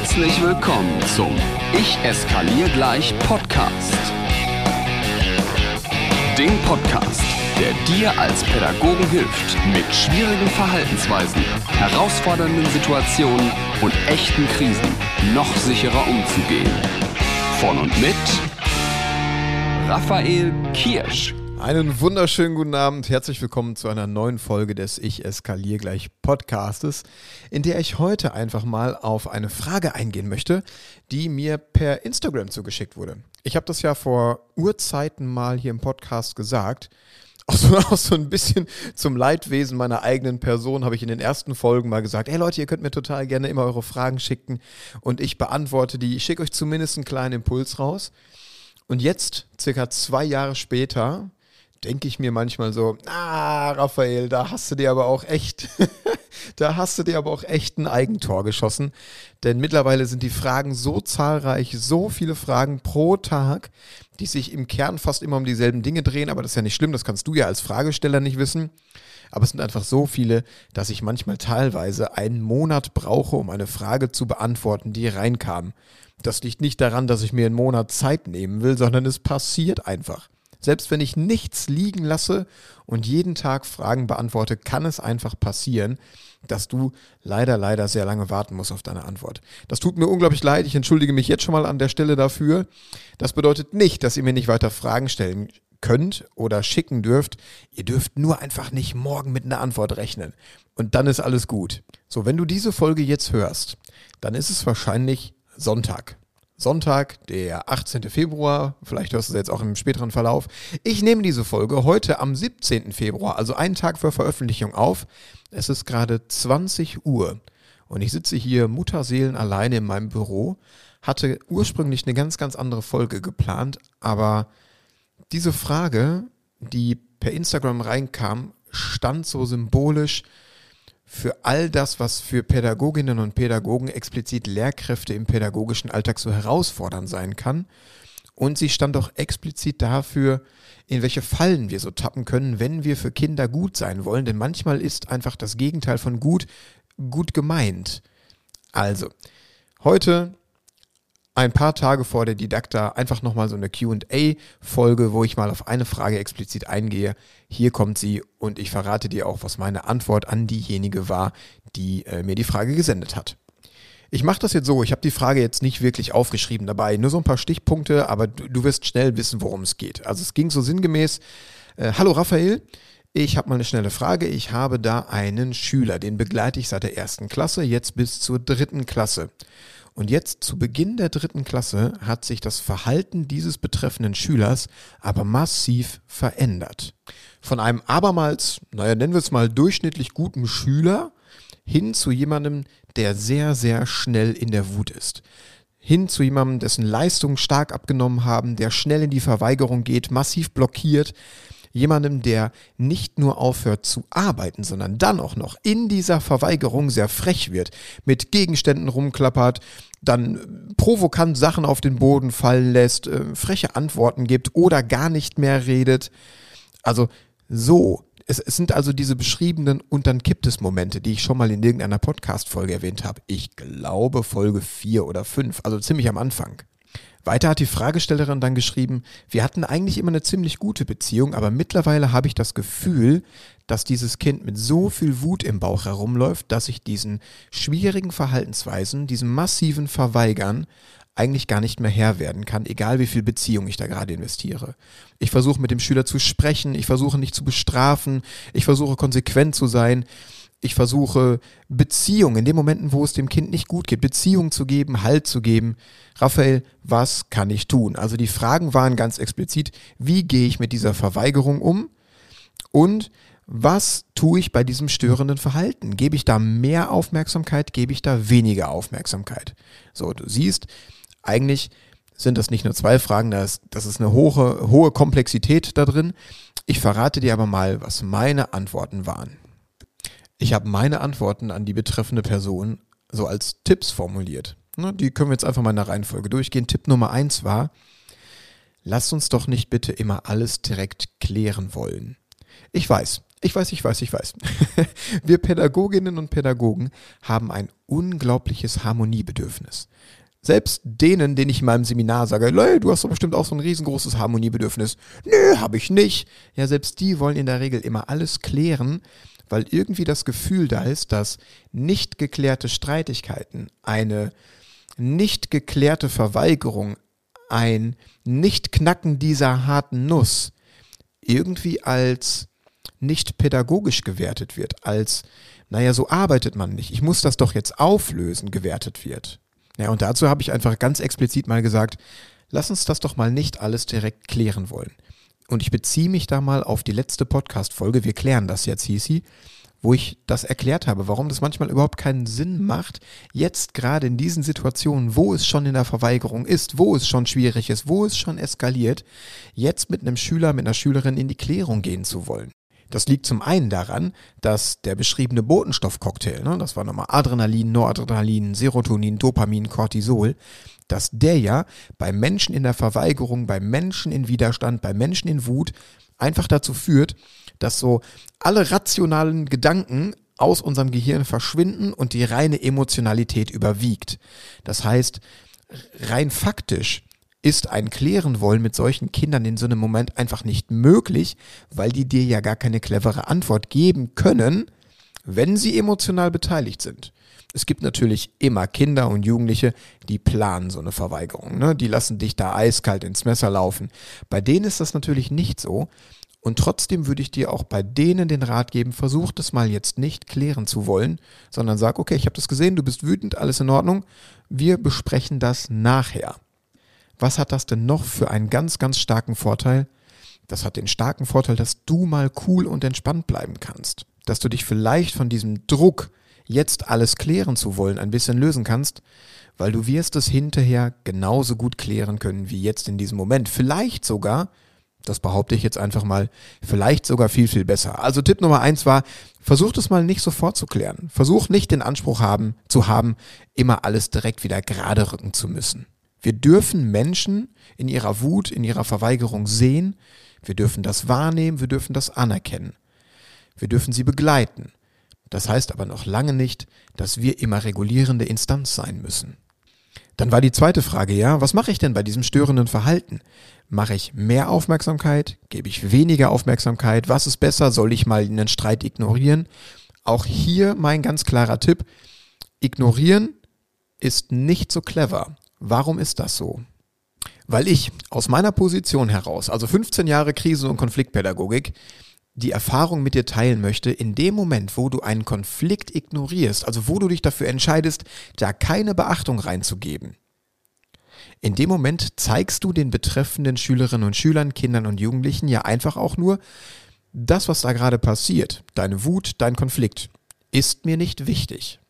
Herzlich willkommen zum Ich eskaliere gleich Podcast. Dem Podcast, der dir als Pädagogen hilft, mit schwierigen Verhaltensweisen, herausfordernden Situationen und echten Krisen noch sicherer umzugehen. Von und mit Raphael Kirsch. Einen wunderschönen guten Abend, herzlich willkommen zu einer neuen Folge des Ich eskaliere gleich Podcastes, in der ich heute einfach mal auf eine Frage eingehen möchte, die mir per Instagram zugeschickt wurde. Ich habe das ja vor Urzeiten mal hier im Podcast gesagt. Auch so, auch so ein bisschen zum Leidwesen meiner eigenen Person habe ich in den ersten Folgen mal gesagt, hey Leute, ihr könnt mir total gerne immer eure Fragen schicken und ich beantworte die. Ich schicke euch zumindest einen kleinen Impuls raus. Und jetzt, circa zwei Jahre später, denke ich mir manchmal so, ah, Raphael, da hast du dir aber auch echt, da hast du dir aber auch echt ein Eigentor geschossen. Denn mittlerweile sind die Fragen so zahlreich, so viele Fragen pro Tag, die sich im Kern fast immer um dieselben Dinge drehen, aber das ist ja nicht schlimm, das kannst du ja als Fragesteller nicht wissen. Aber es sind einfach so viele, dass ich manchmal teilweise einen Monat brauche, um eine Frage zu beantworten, die reinkam. Das liegt nicht daran, dass ich mir einen Monat Zeit nehmen will, sondern es passiert einfach. Selbst wenn ich nichts liegen lasse und jeden Tag Fragen beantworte, kann es einfach passieren, dass du leider, leider sehr lange warten musst auf deine Antwort. Das tut mir unglaublich leid. Ich entschuldige mich jetzt schon mal an der Stelle dafür. Das bedeutet nicht, dass ihr mir nicht weiter Fragen stellen könnt oder schicken dürft. Ihr dürft nur einfach nicht morgen mit einer Antwort rechnen. Und dann ist alles gut. So, wenn du diese Folge jetzt hörst, dann ist es wahrscheinlich Sonntag. Sonntag, der 18. Februar. Vielleicht hörst du es jetzt auch im späteren Verlauf. Ich nehme diese Folge heute am 17. Februar, also einen Tag vor Veröffentlichung auf. Es ist gerade 20 Uhr und ich sitze hier Mutterseelen alleine in meinem Büro. Hatte ursprünglich eine ganz, ganz andere Folge geplant, aber diese Frage, die per Instagram reinkam, stand so symbolisch für all das, was für Pädagoginnen und Pädagogen explizit Lehrkräfte im pädagogischen Alltag so herausfordernd sein kann. Und sie stand auch explizit dafür, in welche Fallen wir so tappen können, wenn wir für Kinder gut sein wollen. Denn manchmal ist einfach das Gegenteil von gut gut gemeint. Also, heute ein paar Tage vor der Didakta einfach nochmal so eine QA-Folge, wo ich mal auf eine Frage explizit eingehe. Hier kommt sie und ich verrate dir auch, was meine Antwort an diejenige war, die äh, mir die Frage gesendet hat. Ich mache das jetzt so, ich habe die Frage jetzt nicht wirklich aufgeschrieben dabei, nur so ein paar Stichpunkte, aber du, du wirst schnell wissen, worum es geht. Also es ging so sinngemäß, äh, hallo Raphael, ich habe mal eine schnelle Frage. Ich habe da einen Schüler, den begleite ich seit der ersten Klasse, jetzt bis zur dritten Klasse. Und jetzt zu Beginn der dritten Klasse hat sich das Verhalten dieses betreffenden Schülers aber massiv verändert. Von einem abermals, naja, nennen wir es mal durchschnittlich guten Schüler hin zu jemandem, der sehr, sehr schnell in der Wut ist. Hin zu jemandem, dessen Leistungen stark abgenommen haben, der schnell in die Verweigerung geht, massiv blockiert, jemandem, der nicht nur aufhört zu arbeiten, sondern dann auch noch in dieser Verweigerung sehr frech wird, mit Gegenständen rumklappert, dann provokant Sachen auf den Boden fallen lässt, äh, freche Antworten gibt oder gar nicht mehr redet. Also so. Es, sind also diese beschriebenen und dann kippt es Momente, die ich schon mal in irgendeiner Podcast-Folge erwähnt habe. Ich glaube Folge 4 oder 5, also ziemlich am Anfang. Weiter hat die Fragestellerin dann geschrieben, wir hatten eigentlich immer eine ziemlich gute Beziehung, aber mittlerweile habe ich das Gefühl, dass dieses Kind mit so viel Wut im Bauch herumläuft, dass ich diesen schwierigen Verhaltensweisen, diesem massiven Verweigern eigentlich gar nicht mehr Herr werden kann, egal wie viel Beziehung ich da gerade investiere. Ich versuche mit dem Schüler zu sprechen, ich versuche nicht zu bestrafen, ich versuche konsequent zu sein ich versuche Beziehung in den Momenten, wo es dem Kind nicht gut geht, Beziehung zu geben, Halt zu geben. Raphael, was kann ich tun? Also die Fragen waren ganz explizit, wie gehe ich mit dieser Verweigerung um? Und was tue ich bei diesem störenden Verhalten? Gebe ich da mehr Aufmerksamkeit? Gebe ich da weniger Aufmerksamkeit? So, du siehst, eigentlich sind das nicht nur zwei Fragen, das, das ist eine hohe, hohe Komplexität da drin. Ich verrate dir aber mal, was meine Antworten waren. Ich habe meine Antworten an die betreffende Person so als Tipps formuliert. Ne, die können wir jetzt einfach mal in der Reihenfolge durchgehen. Tipp Nummer eins war, lass uns doch nicht bitte immer alles direkt klären wollen. Ich weiß, Ich weiß, ich weiß, ich weiß. Wir Pädagoginnen und Pädagogen haben ein unglaubliches Harmoniebedürfnis. Selbst denen, denen ich in meinem Seminar sage, Leute, du hast doch bestimmt auch so ein riesengroßes Harmoniebedürfnis. Nö, habe ich nicht. Ja, selbst die wollen in der Regel immer alles klären, weil irgendwie das Gefühl da ist, dass nicht geklärte Streitigkeiten, eine nicht geklärte Verweigerung, ein Nicht-Knacken dieser harten Nuss irgendwie als nicht pädagogisch gewertet wird, als, naja, so arbeitet man nicht, ich muss das doch jetzt auflösen, gewertet wird. Ja, und dazu habe ich einfach ganz explizit mal gesagt, lass uns das doch mal nicht alles direkt klären wollen. Und ich beziehe mich da mal auf die letzte Podcast-Folge, wir klären das jetzt, hieß sie, wo ich das erklärt habe, warum das manchmal überhaupt keinen Sinn macht, jetzt gerade in diesen Situationen, wo es schon in der Verweigerung ist, wo es schon schwierig ist, wo es schon eskaliert, jetzt mit einem Schüler, mit einer Schülerin in die Klärung gehen zu wollen. Das liegt zum einen daran, dass der beschriebene Botenstoffcocktail, ne, das war nochmal Adrenalin, Noradrenalin, Serotonin, Dopamin, Cortisol, dass der ja bei Menschen in der Verweigerung, bei Menschen in Widerstand, bei Menschen in Wut einfach dazu führt, dass so alle rationalen Gedanken aus unserem Gehirn verschwinden und die reine Emotionalität überwiegt. Das heißt, rein faktisch ist ein Klären wollen mit solchen Kindern in so einem Moment einfach nicht möglich, weil die dir ja gar keine clevere Antwort geben können, wenn sie emotional beteiligt sind. Es gibt natürlich immer Kinder und Jugendliche, die planen so eine Verweigerung. Ne? Die lassen dich da eiskalt ins Messer laufen. Bei denen ist das natürlich nicht so. Und trotzdem würde ich dir auch bei denen den Rat geben, versuch das mal jetzt nicht klären zu wollen, sondern sag, okay, ich habe das gesehen, du bist wütend, alles in Ordnung. Wir besprechen das nachher. Was hat das denn noch für einen ganz, ganz starken Vorteil? Das hat den starken Vorteil, dass du mal cool und entspannt bleiben kannst. Dass du dich vielleicht von diesem Druck, jetzt alles klären zu wollen, ein bisschen lösen kannst, weil du wirst es hinterher genauso gut klären können wie jetzt in diesem Moment. Vielleicht sogar, das behaupte ich jetzt einfach mal, vielleicht sogar viel, viel besser. Also Tipp Nummer eins war, versuch es mal nicht sofort zu klären. Versuch nicht den Anspruch haben, zu haben, immer alles direkt wieder gerade rücken zu müssen. Wir dürfen Menschen in ihrer Wut, in ihrer Verweigerung sehen. Wir dürfen das wahrnehmen, wir dürfen das anerkennen. Wir dürfen sie begleiten. Das heißt aber noch lange nicht, dass wir immer regulierende Instanz sein müssen. Dann war die zweite Frage, ja, was mache ich denn bei diesem störenden Verhalten? Mache ich mehr Aufmerksamkeit? Gebe ich weniger Aufmerksamkeit? Was ist besser? Soll ich mal einen Streit ignorieren? Auch hier mein ganz klarer Tipp. Ignorieren ist nicht so clever. Warum ist das so? Weil ich aus meiner Position heraus, also 15 Jahre Krisen- und Konfliktpädagogik, die Erfahrung mit dir teilen möchte, in dem Moment, wo du einen Konflikt ignorierst, also wo du dich dafür entscheidest, da keine Beachtung reinzugeben, in dem Moment zeigst du den betreffenden Schülerinnen und Schülern, Kindern und Jugendlichen ja einfach auch nur, das, was da gerade passiert, deine Wut, dein Konflikt, ist mir nicht wichtig.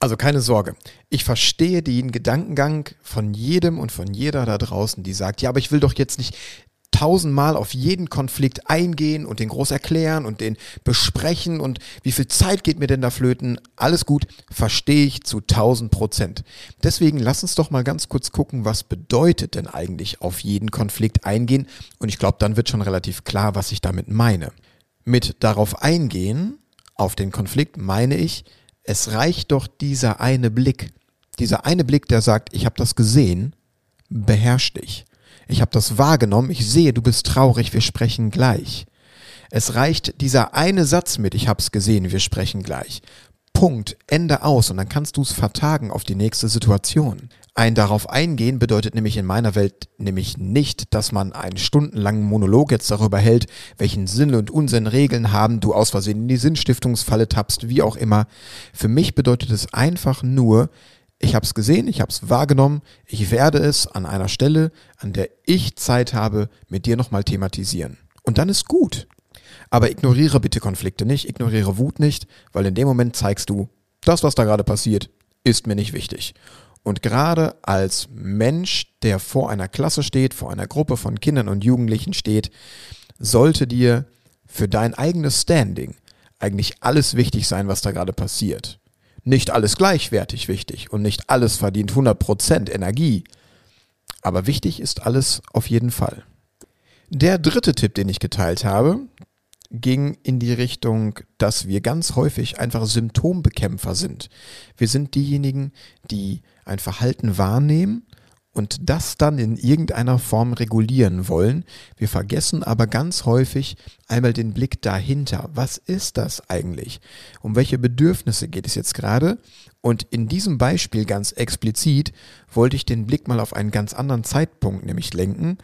Also keine Sorge. Ich verstehe den Gedankengang von jedem und von jeder da draußen, die sagt, ja, aber ich will doch jetzt nicht tausendmal auf jeden Konflikt eingehen und den groß erklären und den besprechen und wie viel Zeit geht mir denn da flöten? Alles gut, verstehe ich zu tausend Prozent. Deswegen lass uns doch mal ganz kurz gucken, was bedeutet denn eigentlich auf jeden Konflikt eingehen? Und ich glaube, dann wird schon relativ klar, was ich damit meine. Mit darauf eingehen, auf den Konflikt meine ich, es reicht doch dieser eine Blick, dieser eine Blick, der sagt, ich habe das gesehen, beherrsch dich. Ich habe das wahrgenommen, ich sehe, du bist traurig, wir sprechen gleich. Es reicht dieser eine Satz mit, ich habe es gesehen, wir sprechen gleich. Punkt, Ende aus und dann kannst du es vertagen auf die nächste Situation. Ein darauf eingehen bedeutet nämlich in meiner Welt nämlich nicht, dass man einen stundenlangen Monolog jetzt darüber hält, welchen Sinn und Unsinn Regeln haben, du aus Versehen in die Sinnstiftungsfalle tappst, wie auch immer. Für mich bedeutet es einfach nur, ich habe es gesehen, ich habe es wahrgenommen, ich werde es an einer Stelle, an der ich Zeit habe, mit dir nochmal thematisieren. Und dann ist gut. Aber ignoriere bitte Konflikte nicht, ignoriere Wut nicht, weil in dem Moment zeigst du, das, was da gerade passiert, ist mir nicht wichtig. Und gerade als Mensch, der vor einer Klasse steht, vor einer Gruppe von Kindern und Jugendlichen steht, sollte dir für dein eigenes Standing eigentlich alles wichtig sein, was da gerade passiert. Nicht alles gleichwertig wichtig und nicht alles verdient 100% Energie. Aber wichtig ist alles auf jeden Fall. Der dritte Tipp, den ich geteilt habe, ging in die Richtung, dass wir ganz häufig einfach Symptombekämpfer sind. Wir sind diejenigen, die ein Verhalten wahrnehmen und das dann in irgendeiner Form regulieren wollen. Wir vergessen aber ganz häufig einmal den Blick dahinter. Was ist das eigentlich? Um welche Bedürfnisse geht es jetzt gerade? Und in diesem Beispiel ganz explizit wollte ich den Blick mal auf einen ganz anderen Zeitpunkt nämlich lenken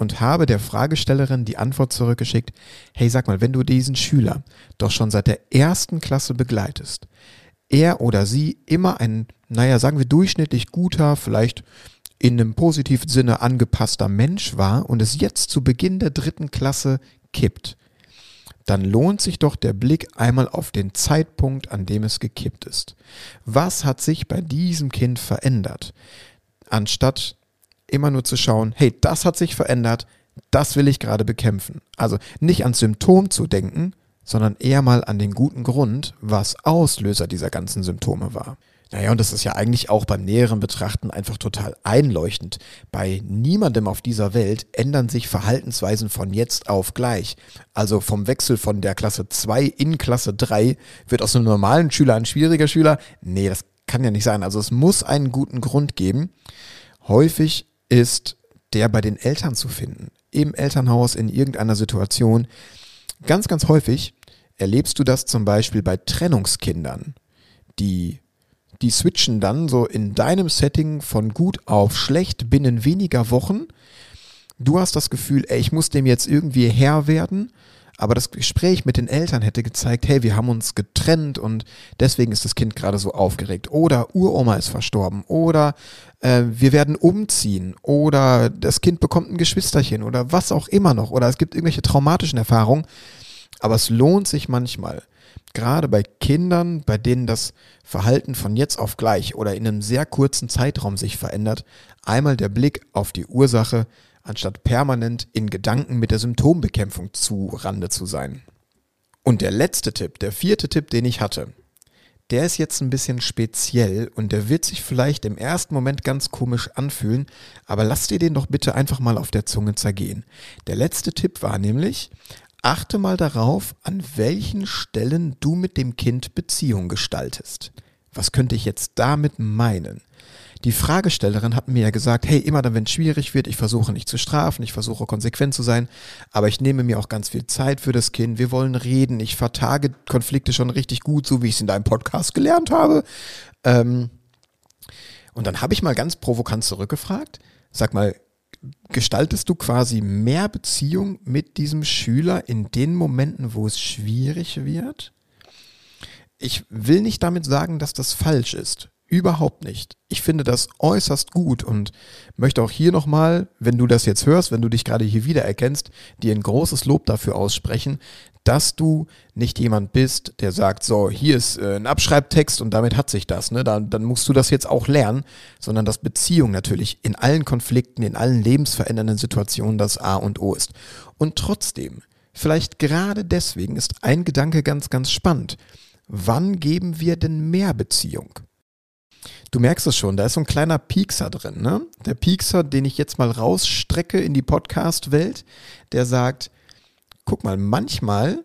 und habe der Fragestellerin die Antwort zurückgeschickt, hey sag mal, wenn du diesen Schüler doch schon seit der ersten Klasse begleitest, er oder sie immer ein, naja, sagen wir durchschnittlich guter, vielleicht in einem positiven Sinne angepasster Mensch war und es jetzt zu Beginn der dritten Klasse kippt, dann lohnt sich doch der Blick einmal auf den Zeitpunkt, an dem es gekippt ist. Was hat sich bei diesem Kind verändert? Anstatt immer nur zu schauen, hey, das hat sich verändert, das will ich gerade bekämpfen. Also nicht ans Symptom zu denken, sondern eher mal an den guten Grund, was Auslöser dieser ganzen Symptome war. Naja, und das ist ja eigentlich auch beim näheren Betrachten einfach total einleuchtend. Bei niemandem auf dieser Welt ändern sich Verhaltensweisen von jetzt auf gleich. Also vom Wechsel von der Klasse 2 in Klasse 3 wird aus einem normalen Schüler ein schwieriger Schüler. Nee, das kann ja nicht sein. Also es muss einen guten Grund geben. Häufig ist der bei den Eltern zu finden. Im Elternhaus, in irgendeiner Situation. Ganz, ganz häufig erlebst du das zum Beispiel bei Trennungskindern, die die switchen dann so in deinem Setting von gut auf schlecht binnen weniger Wochen. Du hast das Gefühl, ey, ich muss dem jetzt irgendwie Herr werden. Aber das Gespräch mit den Eltern hätte gezeigt, hey, wir haben uns getrennt und deswegen ist das Kind gerade so aufgeregt. Oder Uroma ist verstorben. Oder äh, wir werden umziehen. Oder das Kind bekommt ein Geschwisterchen. Oder was auch immer noch. Oder es gibt irgendwelche traumatischen Erfahrungen. Aber es lohnt sich manchmal, gerade bei Kindern, bei denen das Verhalten von jetzt auf gleich oder in einem sehr kurzen Zeitraum sich verändert, einmal der Blick auf die Ursache, anstatt permanent in Gedanken mit der Symptombekämpfung zu Rande zu sein. Und der letzte Tipp, der vierte Tipp, den ich hatte, der ist jetzt ein bisschen speziell und der wird sich vielleicht im ersten Moment ganz komisch anfühlen, aber lass dir den doch bitte einfach mal auf der Zunge zergehen. Der letzte Tipp war nämlich, Achte mal darauf, an welchen Stellen du mit dem Kind Beziehung gestaltest. Was könnte ich jetzt damit meinen? Die Fragestellerin hat mir ja gesagt, hey, immer dann, wenn es schwierig wird, ich versuche nicht zu strafen, ich versuche konsequent zu sein, aber ich nehme mir auch ganz viel Zeit für das Kind. Wir wollen reden, ich vertage Konflikte schon richtig gut, so wie ich es in deinem Podcast gelernt habe. Ähm, und dann habe ich mal ganz provokant zurückgefragt, sag mal, gestaltest du quasi mehr Beziehung mit diesem Schüler in den Momenten, wo es schwierig wird? Ich will nicht damit sagen, dass das falsch ist. Überhaupt nicht. Ich finde das äußerst gut und möchte auch hier nochmal, wenn du das jetzt hörst, wenn du dich gerade hier wiedererkennst, dir ein großes Lob dafür aussprechen, dass du nicht jemand bist, der sagt, so, hier ist äh, ein Abschreibtext und damit hat sich das, ne? Dann, dann musst du das jetzt auch lernen, sondern dass Beziehung natürlich in allen Konflikten, in allen lebensverändernden Situationen das A und O ist. Und trotzdem, vielleicht gerade deswegen ist ein Gedanke ganz, ganz spannend. Wann geben wir denn mehr Beziehung? Du merkst es schon, da ist so ein kleiner Piekser drin, ne? Der Piekser, den ich jetzt mal rausstrecke in die Podcast-Welt, der sagt, guck mal, manchmal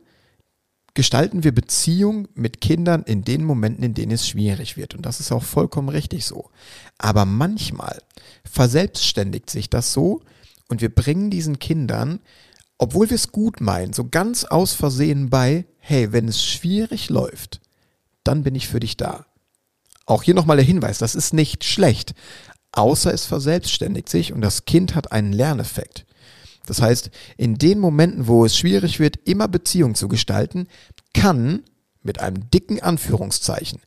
gestalten wir Beziehung mit Kindern in den Momenten, in denen es schwierig wird. Und das ist auch vollkommen richtig so. Aber manchmal verselbstständigt sich das so und wir bringen diesen Kindern, obwohl wir es gut meinen, so ganz aus Versehen bei, hey, wenn es schwierig läuft, dann bin ich für dich da. Auch hier nochmal der Hinweis, das ist nicht schlecht, außer es verselbstständigt sich und das Kind hat einen Lerneffekt. Das heißt, in den Momenten, wo es schwierig wird, immer Beziehung zu gestalten, kann mit einem dicken Anführungszeichen,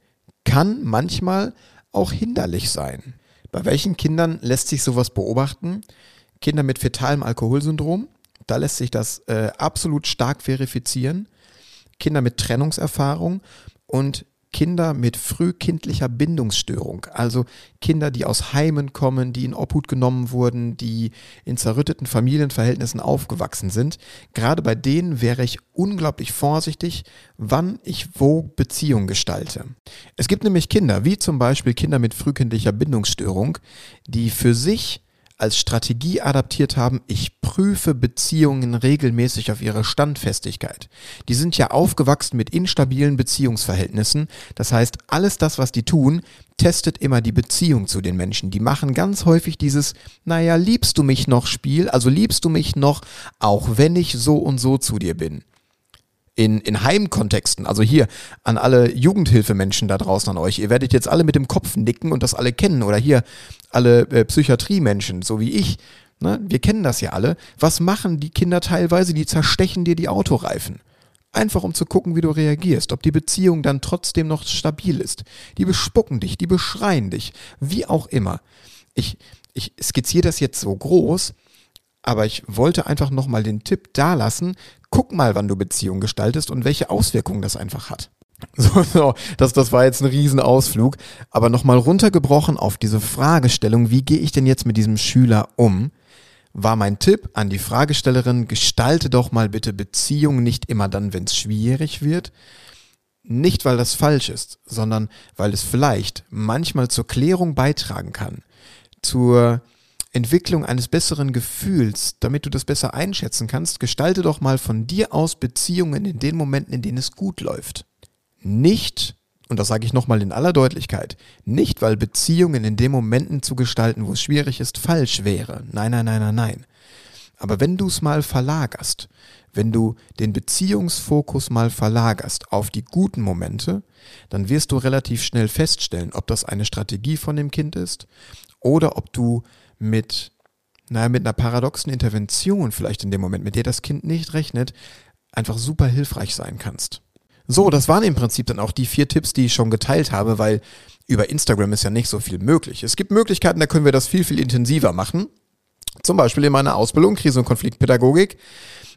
kann manchmal auch hinderlich sein. Bei welchen Kindern lässt sich sowas beobachten? Kinder mit fetalem Alkoholsyndrom, da lässt sich das äh, absolut stark verifizieren. Kinder mit Trennungserfahrung und Kinder mit frühkindlicher Bindungsstörung, also Kinder, die aus Heimen kommen, die in Obhut genommen wurden, die in zerrütteten Familienverhältnissen aufgewachsen sind. Gerade bei denen wäre ich unglaublich vorsichtig, wann ich wo Beziehung gestalte. Es gibt nämlich Kinder, wie zum Beispiel Kinder mit frühkindlicher Bindungsstörung, die für sich als Strategie adaptiert haben, ich prüfe Beziehungen regelmäßig auf ihre Standfestigkeit. Die sind ja aufgewachsen mit instabilen Beziehungsverhältnissen. Das heißt, alles das, was die tun, testet immer die Beziehung zu den Menschen. Die machen ganz häufig dieses, naja, liebst du mich noch Spiel, also liebst du mich noch, auch wenn ich so und so zu dir bin in, in Heimkontexten, also hier an alle Jugendhilfemenschen da draußen an euch, ihr werdet jetzt alle mit dem Kopf nicken und das alle kennen oder hier alle äh, Psychiatriemenschen, so wie ich, ne? wir kennen das ja alle. Was machen die Kinder teilweise? Die zerstechen dir die Autoreifen. Einfach um zu gucken, wie du reagierst, ob die Beziehung dann trotzdem noch stabil ist. Die bespucken dich, die beschreien dich, wie auch immer. Ich, ich skizziere das jetzt so groß, aber ich wollte einfach nochmal den Tipp dalassen, guck mal, wann du Beziehung gestaltest und welche Auswirkungen das einfach hat. So, so, das, das war jetzt ein Riesenausflug, aber nochmal runtergebrochen auf diese Fragestellung, wie gehe ich denn jetzt mit diesem Schüler um, war mein Tipp an die Fragestellerin, gestalte doch mal bitte Beziehung nicht immer dann, wenn es schwierig wird. Nicht, weil das falsch ist, sondern weil es vielleicht manchmal zur Klärung beitragen kann, zur Entwicklung eines besseren Gefühls, damit du das besser einschätzen kannst, gestalte doch mal von dir aus Beziehungen in den Momenten, in denen es gut läuft. Nicht, und das sage ich nochmal in aller Deutlichkeit, nicht, weil Beziehungen in den Momenten zu gestalten, wo es schwierig ist, falsch wäre. Nein, nein, nein, nein, nein. Aber wenn du es mal verlagerst, wenn du den Beziehungsfokus mal verlagerst auf die guten Momente, dann wirst du relativ schnell feststellen, ob das eine Strategie von dem Kind ist oder ob du mit, naja, mit einer paradoxen Intervention vielleicht in dem Moment, mit der das Kind nicht rechnet, einfach super hilfreich sein kannst. So, das waren im Prinzip dann auch die vier Tipps, die ich schon geteilt habe, weil über Instagram ist ja nicht so viel möglich. Es gibt Möglichkeiten, da können wir das viel, viel intensiver machen. Zum Beispiel in meiner Ausbildung Krise- und Konfliktpädagogik.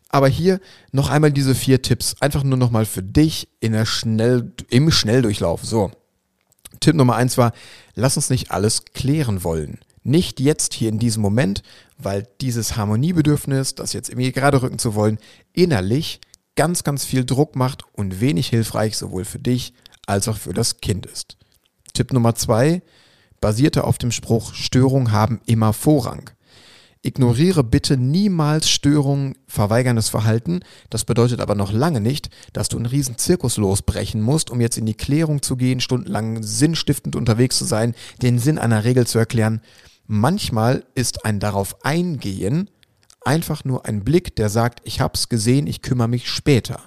Aber hier noch einmal diese vier Tipps, einfach nur nochmal für dich in der Schnell, im Schnelldurchlauf. So. Tipp Nummer eins war, lass uns nicht alles klären wollen. Nicht jetzt hier in diesem Moment, weil dieses Harmoniebedürfnis, das jetzt irgendwie gerade rücken zu wollen, innerlich ganz, ganz viel Druck macht und wenig hilfreich sowohl für dich als auch für das Kind ist. Tipp Nummer zwei basierte auf dem Spruch, Störungen haben immer Vorrang. Ignoriere bitte niemals Störungen, verweigerndes Verhalten. Das bedeutet aber noch lange nicht, dass du einen riesen Zirkus losbrechen musst, um jetzt in die Klärung zu gehen, stundenlang sinnstiftend unterwegs zu sein, den Sinn einer Regel zu erklären. Manchmal ist ein darauf eingehen einfach nur ein Blick, der sagt, ich hab's gesehen, ich kümmere mich später.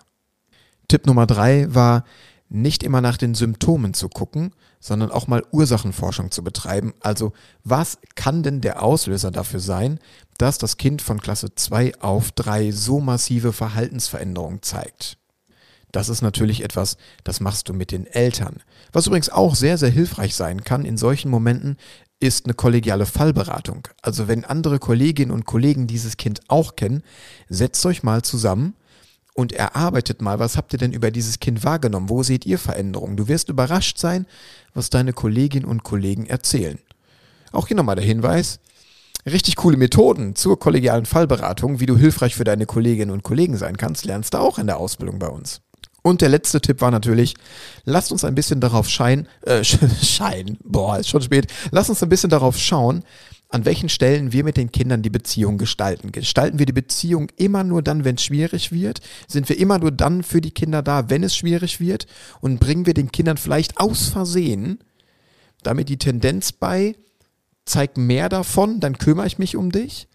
Tipp Nummer drei war, nicht immer nach den Symptomen zu gucken, sondern auch mal Ursachenforschung zu betreiben. Also was kann denn der Auslöser dafür sein, dass das Kind von Klasse 2 auf 3 so massive Verhaltensveränderungen zeigt? Das ist natürlich etwas, das machst du mit den Eltern. Was übrigens auch sehr, sehr hilfreich sein kann in solchen Momenten, ist eine kollegiale Fallberatung. Also wenn andere Kolleginnen und Kollegen dieses Kind auch kennen, setzt euch mal zusammen und erarbeitet mal, was habt ihr denn über dieses Kind wahrgenommen? Wo seht ihr Veränderungen? Du wirst überrascht sein, was deine Kolleginnen und Kollegen erzählen. Auch hier nochmal der Hinweis, richtig coole Methoden zur kollegialen Fallberatung, wie du hilfreich für deine Kolleginnen und Kollegen sein kannst, lernst du auch in der Ausbildung bei uns. Und der letzte Tipp war natürlich, lasst uns ein bisschen darauf scheinen, äh, scheinen, boah, ist schon spät, lasst uns ein bisschen darauf schauen, an welchen Stellen wir mit den Kindern die Beziehung gestalten. Gestalten wir die Beziehung immer nur dann, wenn es schwierig wird? Sind wir immer nur dann für die Kinder da, wenn es schwierig wird? Und bringen wir den Kindern vielleicht aus Versehen damit die Tendenz bei, zeig mehr davon, dann kümmere ich mich um dich?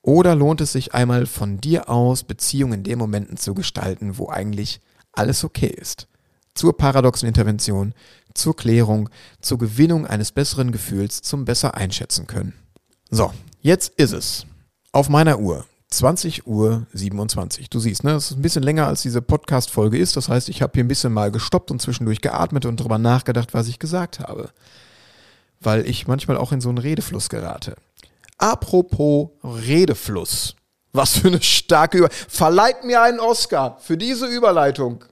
Oder lohnt es sich einmal von dir aus, Beziehungen in den Momenten zu gestalten, wo eigentlich alles okay ist. Zur paradoxen Intervention, zur Klärung, zur Gewinnung eines besseren Gefühls, zum besser einschätzen können. So, jetzt ist es. Auf meiner Uhr. 20 Uhr 27. Du siehst, ne, das ist ein bisschen länger als diese Podcast-Folge ist. Das heißt, ich habe hier ein bisschen mal gestoppt und zwischendurch geatmet und darüber nachgedacht, was ich gesagt habe. Weil ich manchmal auch in so einen Redefluss gerate. Apropos Redefluss. Was für eine starke Über. Verleiht mir einen Oscar für diese Überleitung.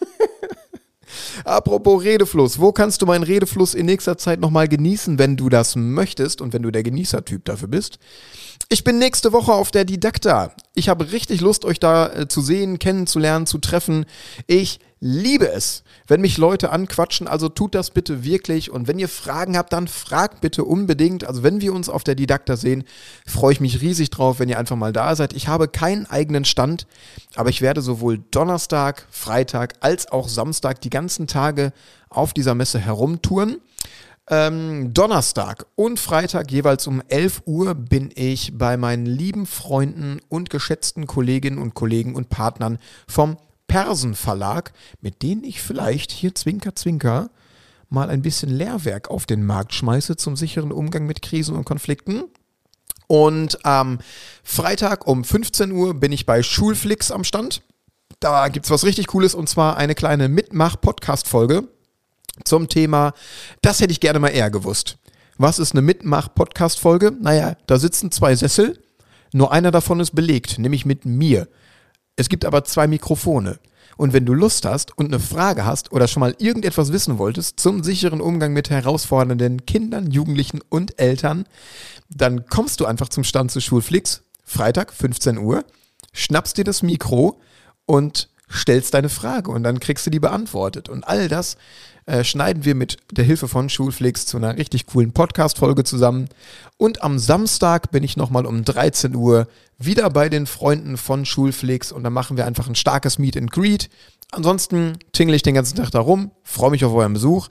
Apropos Redefluss, wo kannst du meinen Redefluss in nächster Zeit nochmal genießen, wenn du das möchtest und wenn du der Genießertyp dafür bist? Ich bin nächste Woche auf der Didakta. Ich habe richtig Lust, euch da äh, zu sehen, kennenzulernen, zu treffen. Ich liebe es, wenn mich Leute anquatschen, also tut das bitte wirklich. Und wenn ihr Fragen habt, dann fragt bitte unbedingt. Also wenn wir uns auf der Didakta sehen, freue ich mich riesig drauf, wenn ihr einfach mal da seid. Ich habe keinen eigenen Stand, aber ich werde sowohl Donnerstag, Freitag als auch Samstag die ganzen Tage auf dieser Messe herumtouren. Ähm, Donnerstag und Freitag jeweils um 11 Uhr bin ich bei meinen lieben Freunden und geschätzten Kolleginnen und Kollegen und Partnern vom Persen Verlag, mit denen ich vielleicht hier Zwinker Zwinker mal ein bisschen Lehrwerk auf den Markt schmeiße zum sicheren Umgang mit Krisen und Konflikten. Und am Freitag um 15 Uhr bin ich bei Schulflix am Stand. Da gibt es was richtig Cooles und zwar eine kleine Mitmach-Podcast-Folge zum Thema, das hätte ich gerne mal eher gewusst. Was ist eine Mitmach-Podcast-Folge? Naja, da sitzen zwei Sessel, nur einer davon ist belegt, nämlich mit mir. Es gibt aber zwei Mikrofone. Und wenn du Lust hast und eine Frage hast oder schon mal irgendetwas wissen wolltest zum sicheren Umgang mit herausfordernden Kindern, Jugendlichen und Eltern, dann kommst du einfach zum Stand zu Schulflix, Freitag 15 Uhr, schnappst dir das Mikro und stellst deine Frage und dann kriegst du die beantwortet. Und all das äh, schneiden wir mit der Hilfe von Schulflix zu einer richtig coolen Podcast-Folge zusammen. Und am Samstag bin ich nochmal um 13 Uhr wieder bei den Freunden von Schulflix und dann machen wir einfach ein starkes Meet and Greet. Ansonsten tingle ich den ganzen Tag da rum, freue mich auf euren Besuch.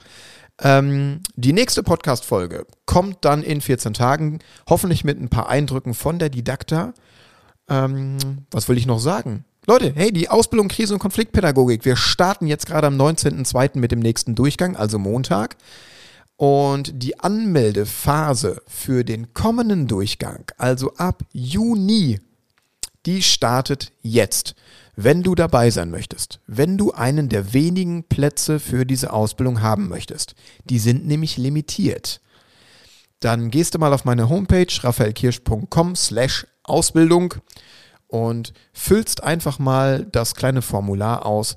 Ähm, die nächste Podcast-Folge kommt dann in 14 Tagen, hoffentlich mit ein paar Eindrücken von der Didakta. Ähm, was will ich noch sagen? Leute, hey, die Ausbildung Krise- und Konfliktpädagogik. Wir starten jetzt gerade am 19.02. mit dem nächsten Durchgang, also Montag. Und die Anmeldephase für den kommenden Durchgang, also ab Juni, die startet jetzt. Wenn du dabei sein möchtest, wenn du einen der wenigen Plätze für diese Ausbildung haben möchtest, die sind nämlich limitiert, dann gehst du mal auf meine Homepage raphaelkirsch.com slash Ausbildung und füllst einfach mal das kleine Formular aus,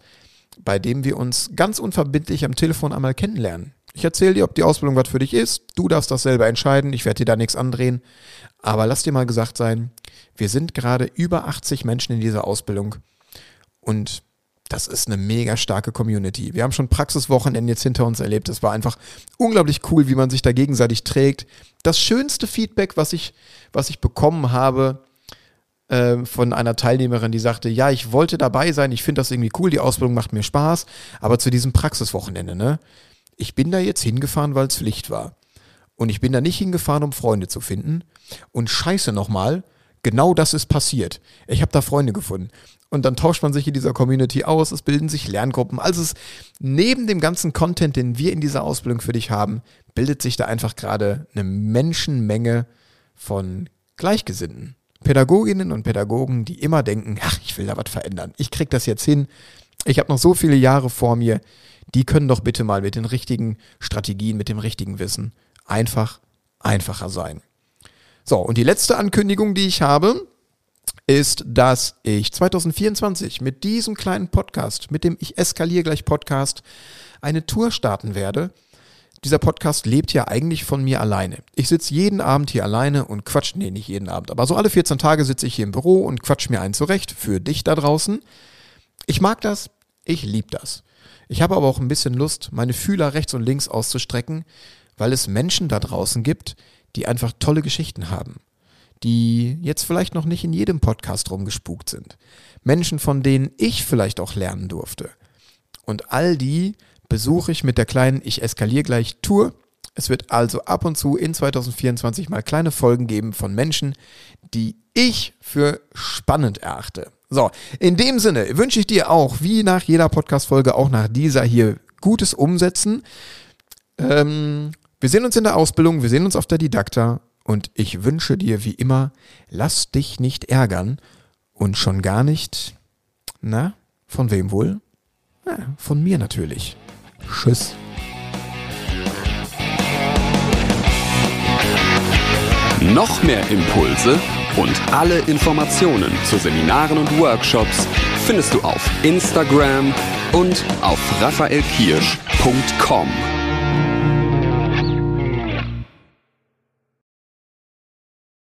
bei dem wir uns ganz unverbindlich am Telefon einmal kennenlernen. Ich erzähle dir, ob die Ausbildung was für dich ist. Du darfst das selber entscheiden. Ich werde dir da nichts andrehen. Aber lass dir mal gesagt sein, wir sind gerade über 80 Menschen in dieser Ausbildung und das ist eine mega starke Community. Wir haben schon Praxiswochenende jetzt hinter uns erlebt. Es war einfach unglaublich cool, wie man sich da gegenseitig trägt. Das schönste Feedback, was ich, was ich bekommen habe, ähm, von einer Teilnehmerin, die sagte, ja, ich wollte dabei sein, ich finde das irgendwie cool, die Ausbildung macht mir Spaß, aber zu diesem Praxiswochenende, ne? Ich bin da jetzt hingefahren, weil es Pflicht war. Und ich bin da nicht hingefahren, um Freunde zu finden. Und scheiße nochmal, genau das ist passiert. Ich habe da Freunde gefunden. Und dann tauscht man sich in dieser Community aus, es bilden sich Lerngruppen. Also es, neben dem ganzen Content, den wir in dieser Ausbildung für dich haben, bildet sich da einfach gerade eine Menschenmenge von Gleichgesinnten. Pädagoginnen und Pädagogen, die immer denken, ach, ich will da was verändern. Ich krieg das jetzt hin. Ich habe noch so viele Jahre vor mir. Die können doch bitte mal mit den richtigen Strategien, mit dem richtigen Wissen einfach einfacher sein. So, und die letzte Ankündigung, die ich habe, ist, dass ich 2024 mit diesem kleinen Podcast, mit dem Ich eskaliere gleich Podcast, eine Tour starten werde, dieser Podcast lebt ja eigentlich von mir alleine. Ich sitze jeden Abend hier alleine und quatsch, nee, nicht jeden Abend, aber so alle 14 Tage sitze ich hier im Büro und quatsch mir einen zurecht für dich da draußen. Ich mag das, ich liebe das. Ich habe aber auch ein bisschen Lust, meine Fühler rechts und links auszustrecken, weil es Menschen da draußen gibt, die einfach tolle Geschichten haben, die jetzt vielleicht noch nicht in jedem Podcast rumgespukt sind. Menschen, von denen ich vielleicht auch lernen durfte. Und all die besuche ich mit der kleinen Ich eskaliere gleich Tour. Es wird also ab und zu in 2024 mal kleine Folgen geben von Menschen, die ich für spannend erachte. So, in dem Sinne wünsche ich dir auch, wie nach jeder Podcast-Folge, auch nach dieser hier, gutes Umsetzen. Ähm, wir sehen uns in der Ausbildung, wir sehen uns auf der Didakta und ich wünsche dir wie immer, lass dich nicht ärgern und schon gar nicht, na, von wem wohl? Ja, von mir natürlich. Tschüss. Noch mehr Impulse und alle Informationen zu Seminaren und Workshops findest du auf Instagram und auf raphaelkirsch.com.